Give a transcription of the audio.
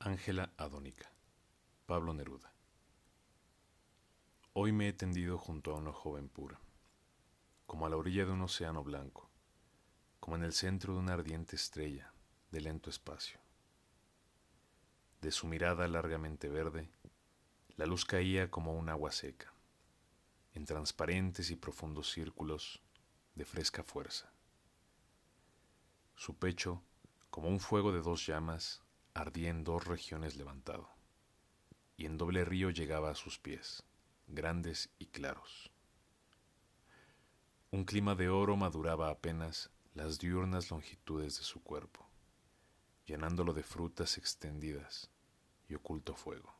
Ángela Adónica, Pablo Neruda. Hoy me he tendido junto a una joven pura, como a la orilla de un océano blanco, como en el centro de una ardiente estrella de lento espacio. De su mirada largamente verde, la luz caía como un agua seca, en transparentes y profundos círculos de fresca fuerza. Su pecho, como un fuego de dos llamas, ardía en dos regiones levantado, y en doble río llegaba a sus pies, grandes y claros. Un clima de oro maduraba apenas las diurnas longitudes de su cuerpo, llenándolo de frutas extendidas y oculto fuego.